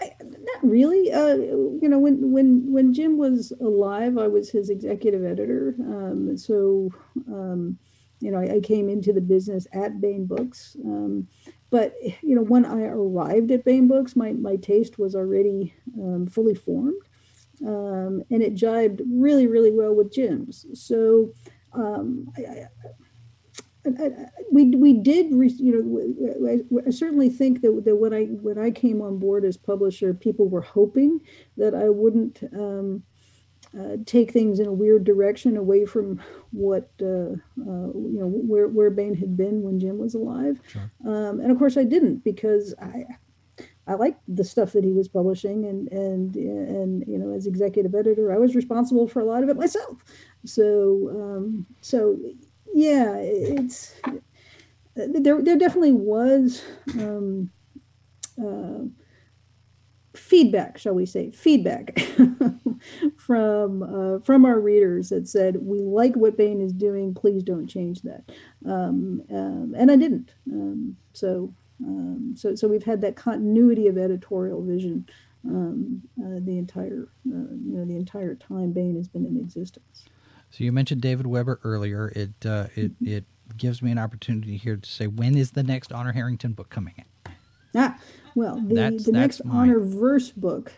not really. Uh, you know, when when when Jim was alive, I was his executive editor. Um, so, um, you know, I, I, came into the business at Baen Books. Um, but you know, when I arrived at Baen Books, my my taste was already um, fully formed, um, and it jibed really really well with Jim's. So. Um, I, we we did you know I, certainly think that, that when I when I came on board as publisher, people were hoping that I wouldn't um, uh, take things in a weird direction away from what uh, uh, you know where where Baen had been when Jim was alive, sure. um, and of course I didn't because I. I liked the stuff that he was publishing, and and and you know, as executive editor, I was responsible for a lot of it myself. So um, so yeah, it's there. There definitely was um, uh, feedback, shall we say, feedback <laughs> from uh, from our readers that said, "We like what Baen is doing. Please don't change that." Um, um, and I didn't. Um, so um, so so we've had that continuity of editorial vision um, uh, the entire uh, you know the entire time Baen has been in existence. So you mentioned David Weber earlier. It uh, it mm-hmm. it gives me an opportunity here to say when is the next Honor Harrington book coming in? Ah, well, the that's, the that's next mine. Honor verse book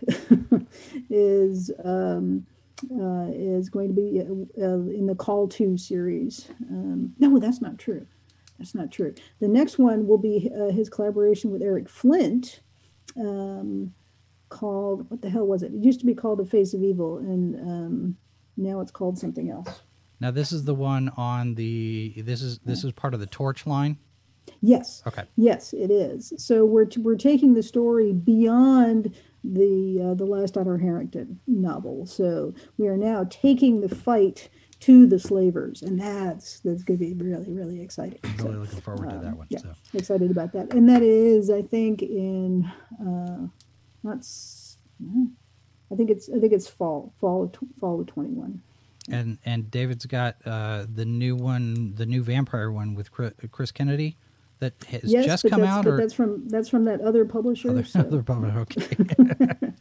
<laughs> is um, uh, is going to be uh, uh, in the Call to series. Um, no, that's not true. That's not true. The next one will be uh, his collaboration with Eric Flint. Um, called what the hell was it? It used to be called The Face of Evil, and um, now it's called something else. Now this is the one on the this is this is part of the torch line. Yes. Okay. Yes, it is. So we're t- we're taking the story beyond the uh, the last Honor Harrington novel. So we are now taking the fight to the slavers, and that's that's going to be really really exciting. I'm really so, looking forward to that um, one. Yeah, so. excited about that, and that is I think in uh, not. I think it's I think it's fall fall of fall of twenty one. And and David's got uh, the new one, the new vampire one with Chris Kennedy that has yes, just come out. That's from that's from that other publisher. Other, so. other publisher. <laughs> Okay.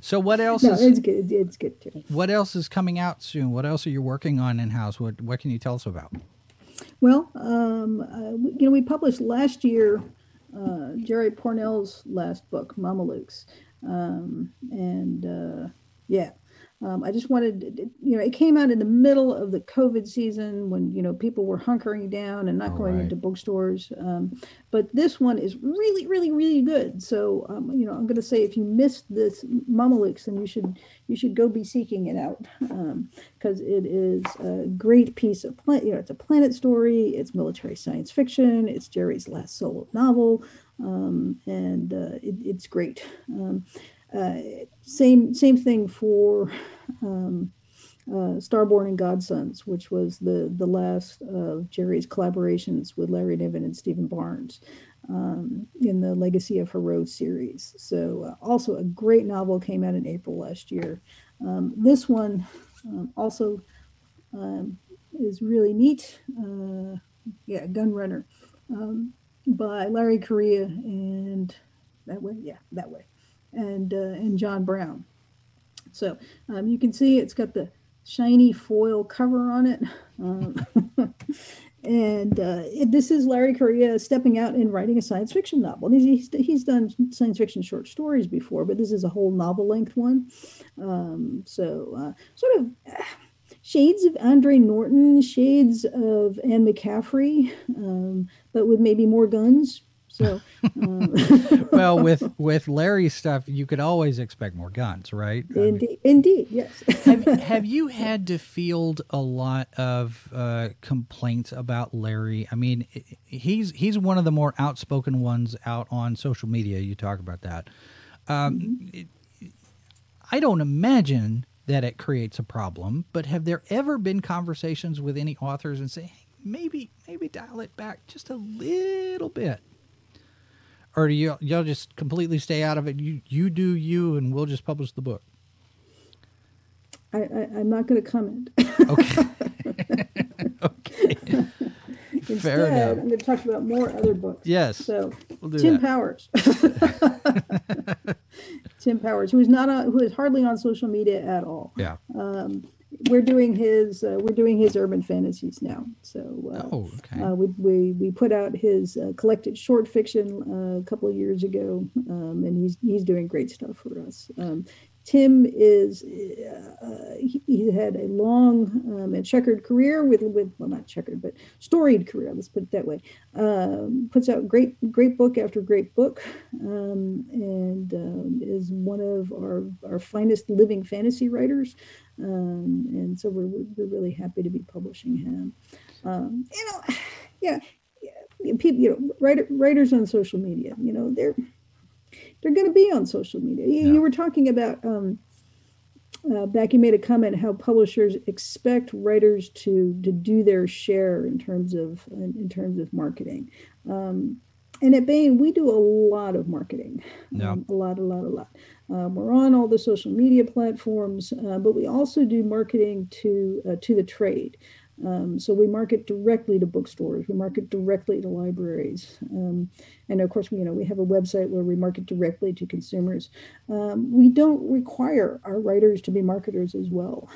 so what else? No, is, it's good. It's good too. What else is coming out soon? What else are you working on in house? What what can you tell us about? Well, um, uh, you know, we published last year uh, Jerry Pournelle's last book, Mamelukes, um, and uh, yeah, um, I just wanted, you know, it came out in the middle of the COVID season when, you know, people were hunkering down and not All going right. into bookstores. Um, but this one is really, really, really good. So, um, you know, I'm going to say if you missed this Mamelukes, then you should you should go be seeking it out because um, it is a great piece of, planet. you know, it's a planet story. It's military science fiction. It's Jerry's last solo novel, um, and uh, it, it's great. Um, uh, same same thing for um, uh, Starborn and Godsons, which was the the last of Jerry's collaborations with Larry Niven and Stephen Barnes um, in the Legacy of Heorot series. So uh, also a great novel came out in April last year. Um, this one um, also um, is really neat. Uh, yeah, Gunrunner um, by Larry Correia and that way, yeah, that way and uh, and John Brown. So um, you can see it's got the shiny foil cover on it. Um, <laughs> and uh, it, this is Larry Correia stepping out and writing a science fiction novel. He's, he's, he's, done science fiction short stories before, but this is a whole novel length one. Um, so, uh, sort of <sighs> shades of Andre Norton, shades of Anne McCaffrey, um, but with maybe more guns, so, <laughs> um. well, with <laughs> with Larry's stuff, you could always expect more guns, right? Indeed, mean, indeed, yes. have, have you <laughs> had to field a lot of uh, complaints about Larry? I mean, he's he's one of the more outspoken ones out on social media. You talk about that. Um, mm-hmm. I don't imagine that it creates a problem, but have there ever been conversations with any authors and say, hey, maybe maybe dial it back just a little bit? Or do you y'all just completely stay out of it? You you do you, and we'll just publish the book. I, I am not going to comment. Okay. <laughs> okay. Instead, Fair enough. I'm going to talk about more other books. Yes. So we'll Tim that. Powers. <laughs> Tim Powers, who is not on, who is hardly on social media at all. Yeah. Um, we're doing his uh, we're doing his urban fantasies now. So uh, oh, okay. Uh, we, we we put out his uh, collected short fiction uh, a couple of years ago, um, and he's he's doing great stuff for us. Um, Tim is uh, he, he, had a long um, and checkered career with with well not checkered but storied career let's put it that way. Um, puts out great great book after great book um, and um, is one of our our finest living fantasy writers. Um, and so we're we're really happy to be publishing him. Um, you know, <sighs> yeah, yeah, people you know writer, writers on social media you know they're they're going to be on social media. You, yeah. you were talking about um, uh, back. You made a comment how publishers expect writers to to do their share in terms of in, in terms of marketing. Um, and at Baen, we do a lot of marketing. Yeah. Um, a lot, a lot, a lot. Um, we're on all the social media platforms, uh, but we also do marketing to uh, to the trade. Um, so we market directly to bookstores. We market directly to libraries, um, and of course, you know, we have a website where we market directly to consumers. Um, we don't require our writers to be marketers as well.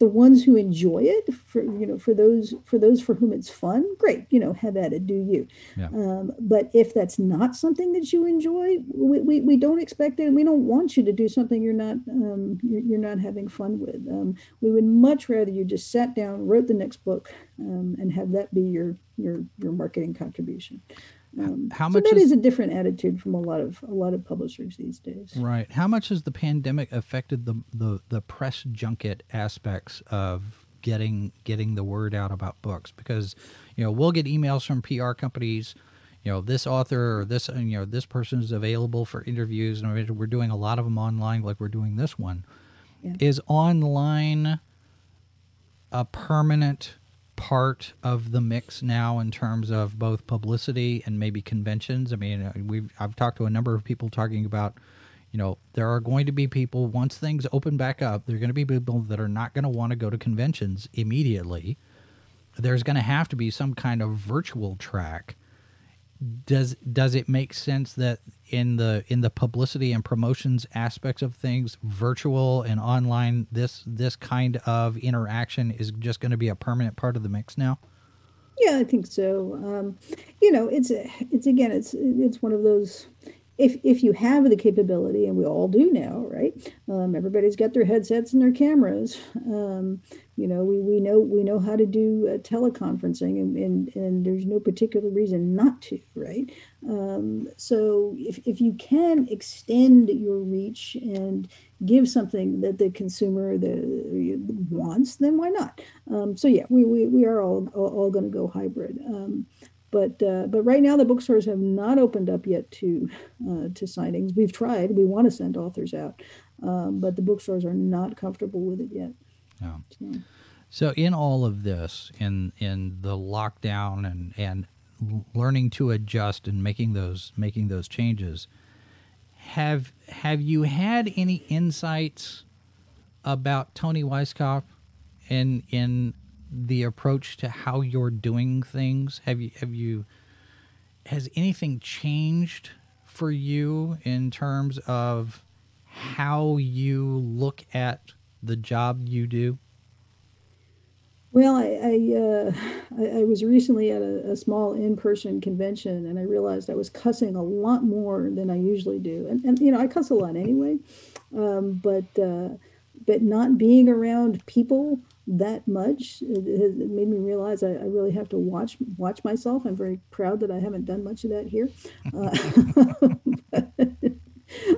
The ones who enjoy it for you know for those for those for whom it's fun great you know have at it do you. Yeah. um, but if that's not something that you enjoy we, we, we don't expect it and we don't want you to do something you're not um, you're, you're, not having fun with. Um, we would much rather you just sat down wrote the next book um, and have that be your your your marketing contribution um, how much so that is, is, a different attitude from a lot of a lot of publishers these days. Right. How much has the pandemic affected the the, the press junket aspects of getting getting the word out about books? Because you know we'll get emails from PR companies. You know this author or this you know this person is available for interviews, and we're doing a lot of them online, like we're doing this one. Yeah. Is online a permanent part of the mix now in terms of both publicity and maybe conventions? I mean, uh, we've I've talked to a number of people talking about, you know, there are going to be people once things open back up, there are going to be people that are not going to want to go to conventions immediately. There's going to have to be some kind of virtual track. Does does it make sense that in the in the publicity and promotions aspects of things, virtual and online, this this kind of interaction is just going to be a permanent part of the mix now? Yeah, I think so. Um, you know, it's it's again, it's it's one of those if if you have the capability, and we all do now, right? Um, everybody's got their headsets and their cameras. Um, you know, we, we know we know how to do uh, teleconferencing, and, and and there's no particular reason not to, right? Um, so if if you can extend your reach and give something that the consumer the, wants, then why not? Um, so yeah, we, we we are all all, all going to go hybrid. Um, but uh, but right now the bookstores have not opened up yet to uh, to signings. We've tried. We want to send authors out, um, but the bookstores are not comfortable with it yet. Yeah. So. in all of this, in in the lockdown and and learning to adjust and making those making those changes, have have you had any insights about Toni Weisskopf in in the approach to how you're doing things? Have you have you has anything changed for you in terms of how you look at the job you do? Well, I I, uh, I, I was recently at a, a small in-person convention, and I realized I was cussing a lot more than I usually do, and and you know I cuss a lot anyway, um, but uh, but not being around people that much. It, it made me realize I, I, really have to watch watch myself. I'm very proud that I haven't done much of that here. Uh,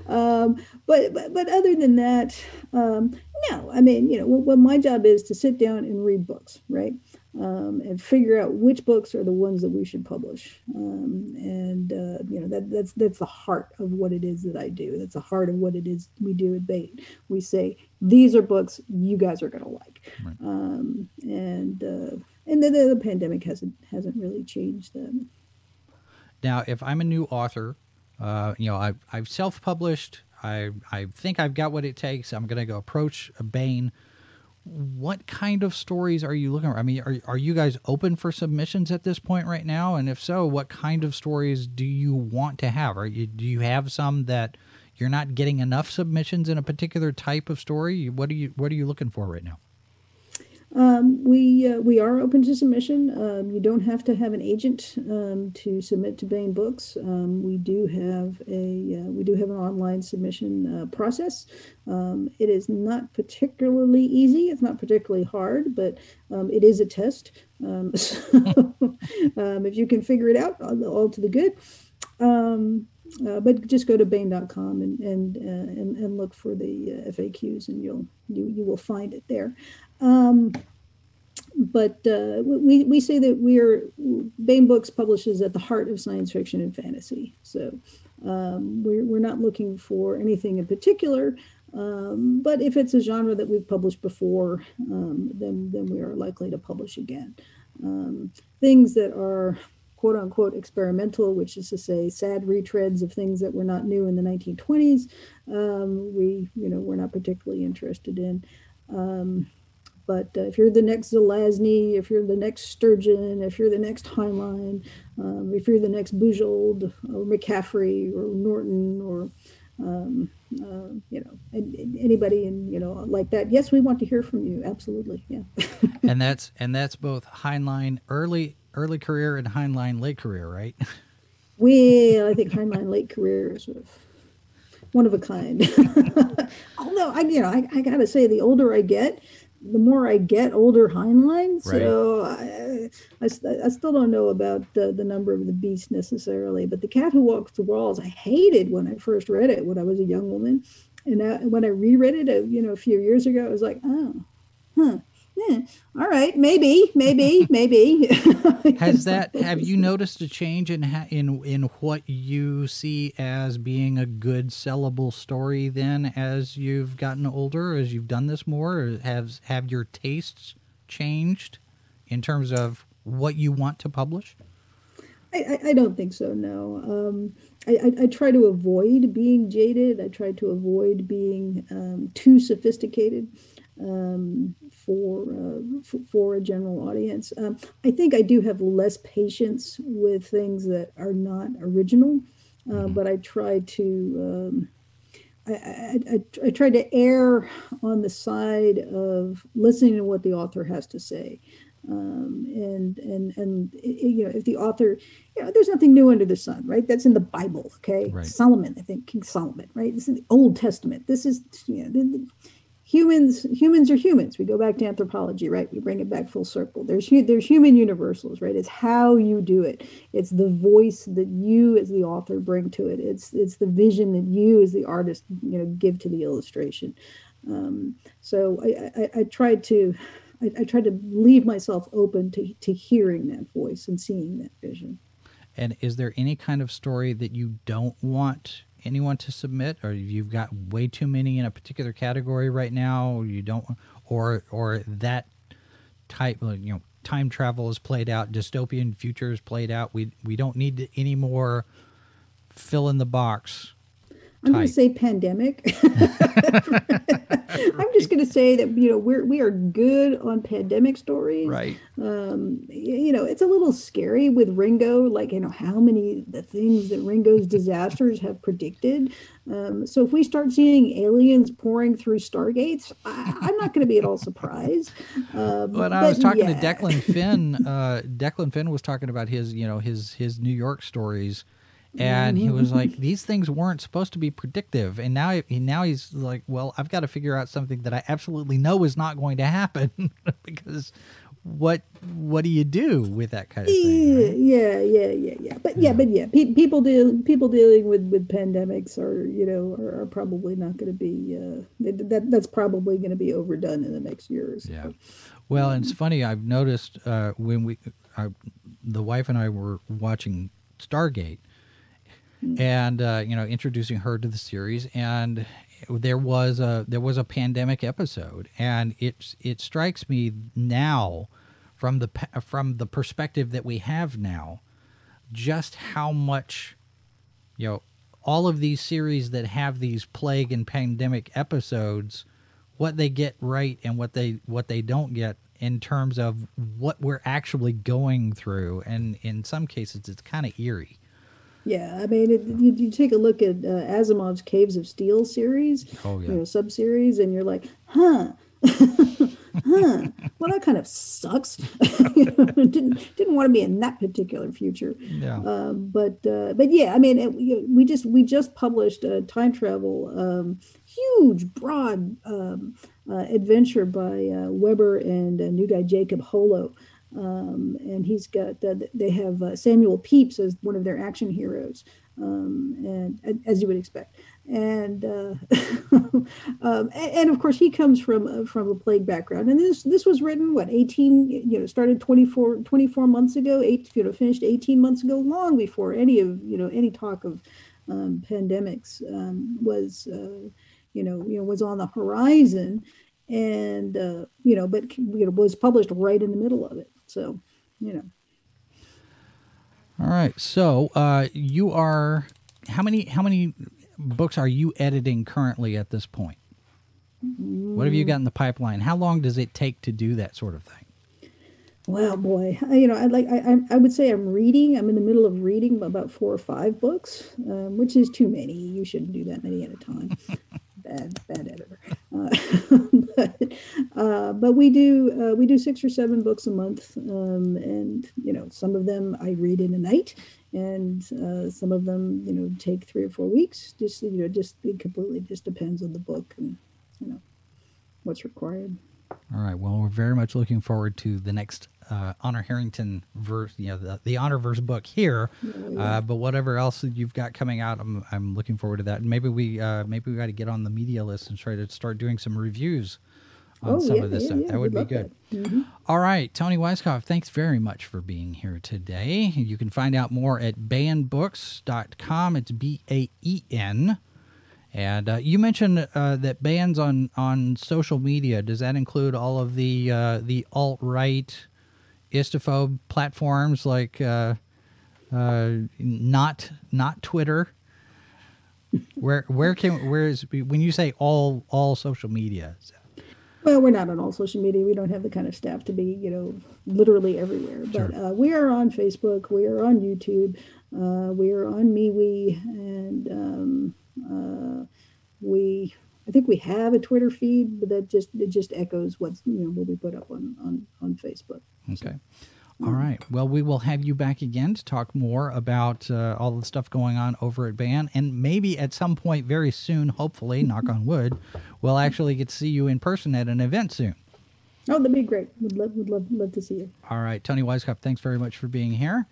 <laughs> um, but, but but other than that, um, no. I mean, you know, what, what, my job is to sit down and read books, right? um, and figure out which books are the ones that we should publish. Um, and uh, you know that that's that's the heart of what it is that I do. That's the heart of what it is we do at Baen. We say these are books you guys are going to like, right. um, and uh, and the, the, the pandemic hasn't hasn't really changed them. Now, if I'm a new author, uh, you know, I've I've self published. I I think I've got what it takes. I'm to go approach Baen what kind of stories are you looking for? I mean, are, are you guys open for submissions at this point right now? And if so, what kind of stories do you want to have? Are you, do you have some that you're not getting enough submissions in a particular type of story? What are you What are you looking for right now? Um, we uh, we are open to submission. Um, you don't have to have an agent um, to submit to Baen Books. Um, we do have a uh, we do have an online submission uh, process. Um, it is not particularly easy. It's not particularly hard, but um, it is a test. <laughs> so <laughs> if you can figure it out, all, all to the good. Uh, but just go to baen.com and and, uh, and and look for the uh, FAQs and you'll you you will find it there. Um, but uh, we, we say that we are Baen Books publishes at the heart of science fiction and fantasy. So um, we're, we're not looking for anything in particular. Um, but if it's a genre that we've published before, um, then then we are likely to publish again. Um, things that are quote unquote experimental, which is to say sad retreads of things that were not new in the 1920s, um, we you know we're not particularly interested in. Um, but uh, if you're the next Zelazny, if you're the next Sturgeon, if you're the next Heinlein, um, if you're the next Bujold or McCaffrey or Norton or um, uh, you know anybody and you know like that, yes, we want to hear from you. Absolutely, yeah. <laughs> and that's and that's both Heinlein early early career and Heinlein late career, right? <laughs> well, I think Heinlein late career is sort of one of a kind. <laughs> Although I, you know, I, I got to say, the older I get, the more I get older Heinlein. So right. I, I, I, still don't know about the, the number of the beast necessarily. But The Cat Who Walks the Walls, I hated when I first read it when I was a young woman. And now, when I reread it, uh, you know, a few years ago, I was like, oh, huh, yeah, all right, maybe, maybe, <laughs> maybe. <laughs> Has that? Have you noticed a change in in in what you see as being a good sellable story? Then, as you've gotten older, as you've done this more, have have your tastes changed in terms of what you want to publish? I, I, I don't think so. No, um, I, I, I, try to avoid being jaded. I try to avoid being um, too sophisticated um, for, uh, for, for a general audience. Um, I think I do have less patience with things that are not original, uh, mm-hmm. but I try to. Um, I, I, I, I try to err on the side of listening to what the author has to say. Um, and and and you know if the author you know there's nothing new under the sun right that's in the bible okay right. solomon i think king solomon right this is the old testament this is you know the, the, humans humans are humans. We go back to anthropology right? We bring it back full circle. There's there's human universals right? It's how you do it. It's the voice that you as the author bring to it. It's it's the vision that you as the artist you know give to the illustration. Um, so I, I, I tried to I, I tried to leave myself open to to hearing that voice and seeing that vision. And is there any kind of story that you don't want anyone to submit, or you've got way too many in a particular category right now, or you don't, or or that type, you know, time travel is played out, dystopian future is played out. We we don't need any more fill in the box I'm going to say pandemic. <laughs> <laughs> <laughs> I'm just going to say that you know we're we are good on pandemic stories. Right. Um, you know, it's a little scary with Ringo. Like you know how many the things that Ringo's disasters have predicted. Um, so if we start seeing aliens pouring through stargates, I, am not going to be at all surprised. <laughs> Um, when I was talking yeah. to Declan Finn, <laughs> uh, Declan Finn was talking about his you know his his New York stories and he was like <laughs> these things weren't supposed to be predictive. And now now he's like well i've got to figure out something that i absolutely know is not going to happen. <laughs> Because what what do you do with that kind of thing right? yeah yeah yeah yeah. But yeah, yeah. but yeah pe- people deal people dealing with with pandemics are you know are, are probably not going to be uh that that's probably going to be overdone in the next years yeah. Well and it's funny i've noticed uh when we uh, the wife and i were watching stargate and uh, you know introducing her to the series. And there was a there was a pandemic episode and it's it strikes me now from the from the perspective that we have now just how much you know all of these series that have these plague and pandemic episodes what they get right and what they what they don't get in terms of what we're actually going through. And in some cases it's kind of eerie yeah, I mean, it, you, you take a look at uh, Asimov's Caves of Steel series, oh, yeah. you know, sub series, and you're like, huh, <laughs> huh, well, that kind of sucks. <laughs> you know, didn't didn't want to be in that particular future. Yeah. Um, but uh, but yeah, I mean, it, we just we just published a time travel, um, huge, broad um, uh, adventure by uh, Weber and a new guy Jacob Holo. Um, and he's got uh, they have uh, Samuel Pepys as one of their action heroes, um, and as you would expect, and, uh, <laughs> um, and, and of course he comes from uh, from a plague background, and this this was written what 18 you know started 24 24 months ago, eight you know finished 18 months ago, long before any of you know any talk of um, pandemics um, was uh, you know you know was on the horizon. And uh, you know, but you know, was published right in the middle of it. So, you know. All right. So, uh, you are how many how many books are you editing currently at this point? What have you got in the pipeline? How long does it take to do that sort of thing? Well, boy, you know, I like I, I would say I'm reading. I'm in the middle of reading about four or five books, um, which is too many. You shouldn't do that many at a time. <laughs> bad, bad editor. Uh, <laughs> but, uh, but we do uh, we do six or seven books a month, um, and you know some of them I read in a night, and uh, some of them you know take three or four weeks. Just you know, just it completely just depends on the book and you know what's required. All right. Well, we're very much looking forward to the next uh, Honor Harrington verse, you know, the, the Honor verse book here. Oh, uh, but whatever else you've got coming out, I'm, I'm looking forward to that. And maybe we uh, maybe we got to get on the media list and try to start doing some reviews on oh, some yeah, of this yeah, stuff. Yeah, that would be good. Mm-hmm. All right, Toni Weisskopf, thanks very much for being here today. You can find out more at baenbooks.com. It's B A E N And uh, you mentioned uh, that Baen's on, on social media. Does that include all of the uh, the alt right, istophobe platforms like uh, uh, not not Twitter? Where where can where is when you say all all social media? Well, we're not on all social media. We don't have the kind of staff to be, you know, literally everywhere. But sure. uh, we are on Facebook. We are on YouTube. Uh, we are on MeWe, and um, uh, we. I think we have a Twitter feed, but that just it just echoes what's you know what we put up on on on Facebook. Okay. All right. Well, we will have you back again to talk more about uh, all the stuff going on over at Baen. And maybe at some point very soon, hopefully, knock <laughs> on wood, we'll actually get to see you in person at an event soon. Oh, that'd be great. Would love, would love, love to see you. All right. Toni Weisskopf, thanks very much for being here.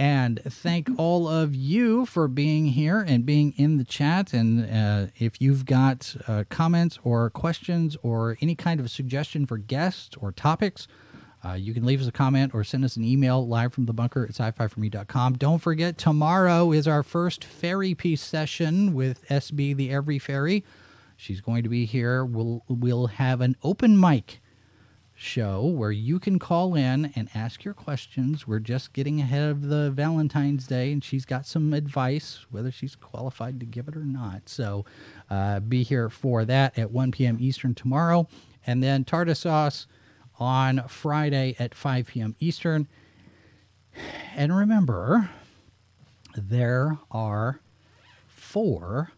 And thank all of you for being here and being in the chat. And uh, if you've got uh, comments or questions or any kind of suggestion for guests or topics, uh, you can leave us a comment or send us an email live from the bunker at sci-fi4me.com. Don't forget, tomorrow is our first fairy piece session with SB the Every Fairy. She's going to be here. We'll we'll have an open mic show where you can call in and ask your questions. We're just getting ahead of the Valentine's Day, and she's got some advice, whether she's qualified to give it or not. So uh, be here for that at 1 p.m. Eastern tomorrow. And then Tartar Sauce on Friday at 5 p.m. Eastern. And remember, there are four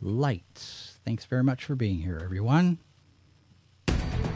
lights. Thanks very much for being here, everyone.